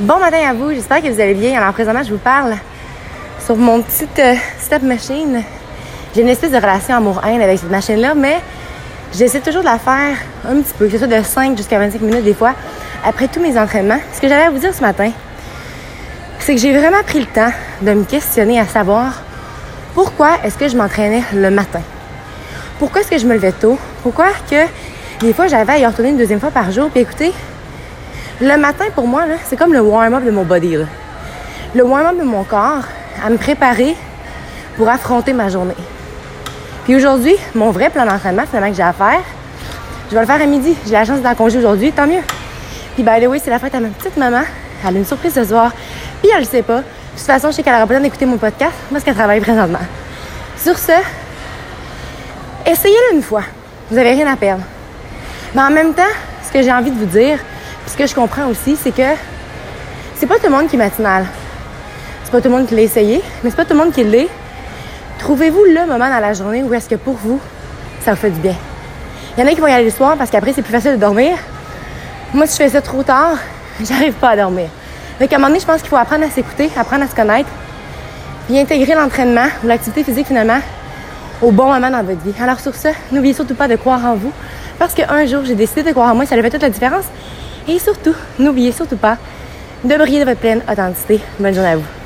Bon matin à vous, j'espère que vous allez bien. Alors présentement, je vous parle sur mon petit euh, step machine. J'ai une espèce de relation amour-haine avec cette machine-là, mais j'essaie toujours de la faire un petit peu, que ce soit de 5 jusqu'à 25 minutes des fois, après tous mes entraînements. Ce que j'avais à vous dire ce matin, c'est que j'ai vraiment pris le temps de me questionner à savoir pourquoi est-ce que je m'entraînais le matin? Pourquoi est-ce que je me levais tôt? Pourquoi que des fois j'avais à y retourner une deuxième fois par jour? Puis écoutez, le matin, pour moi, c'est comme le warm-up de mon body. Le warm-up de mon corps à me préparer pour affronter ma journée. Puis aujourd'hui, mon vrai plan d'entraînement, finalement, que j'ai à faire, je vais le faire à midi. J'ai la chance d'être en congé aujourd'hui, tant mieux. Puis, by the way, c'est la fête à ma petite maman. Elle a une surprise ce soir. Puis, elle le sait pas. De toute façon, je sais qu'elle aura besoin d'écouter mon podcast parce qu'elle travaille présentement. Sur ce, essayez-le une fois. Vous n'avez rien à perdre. Mais en même temps, ce que j'ai envie de vous dire, ce que je comprends aussi, c'est que c'est pas tout le monde qui est matinal. C'est pas tout le monde qui l'a essayé, mais c'est pas tout le monde qui l'est. Trouvez-vous le moment dans la journée où est-ce que pour vous, ça vous fait du bien? Il y en a qui vont y aller le soir parce qu'après, c'est plus facile de dormir. Moi, si je fais ça trop tard, j'arrive pas à dormir. Donc, à un moment donné, je pense qu'il faut apprendre à s'écouter, apprendre à se connaître, puis intégrer l'entraînement ou l'activité physique finalement au bon moment dans votre vie. Alors, sur ça, n'oubliez surtout pas de croire en vous parce qu'un jour, j'ai décidé de croire en moi, ça avait fait toute la différence. Et surtout, n'oubliez surtout pas de briller de votre pleine authenticité. Bonne journée à vous.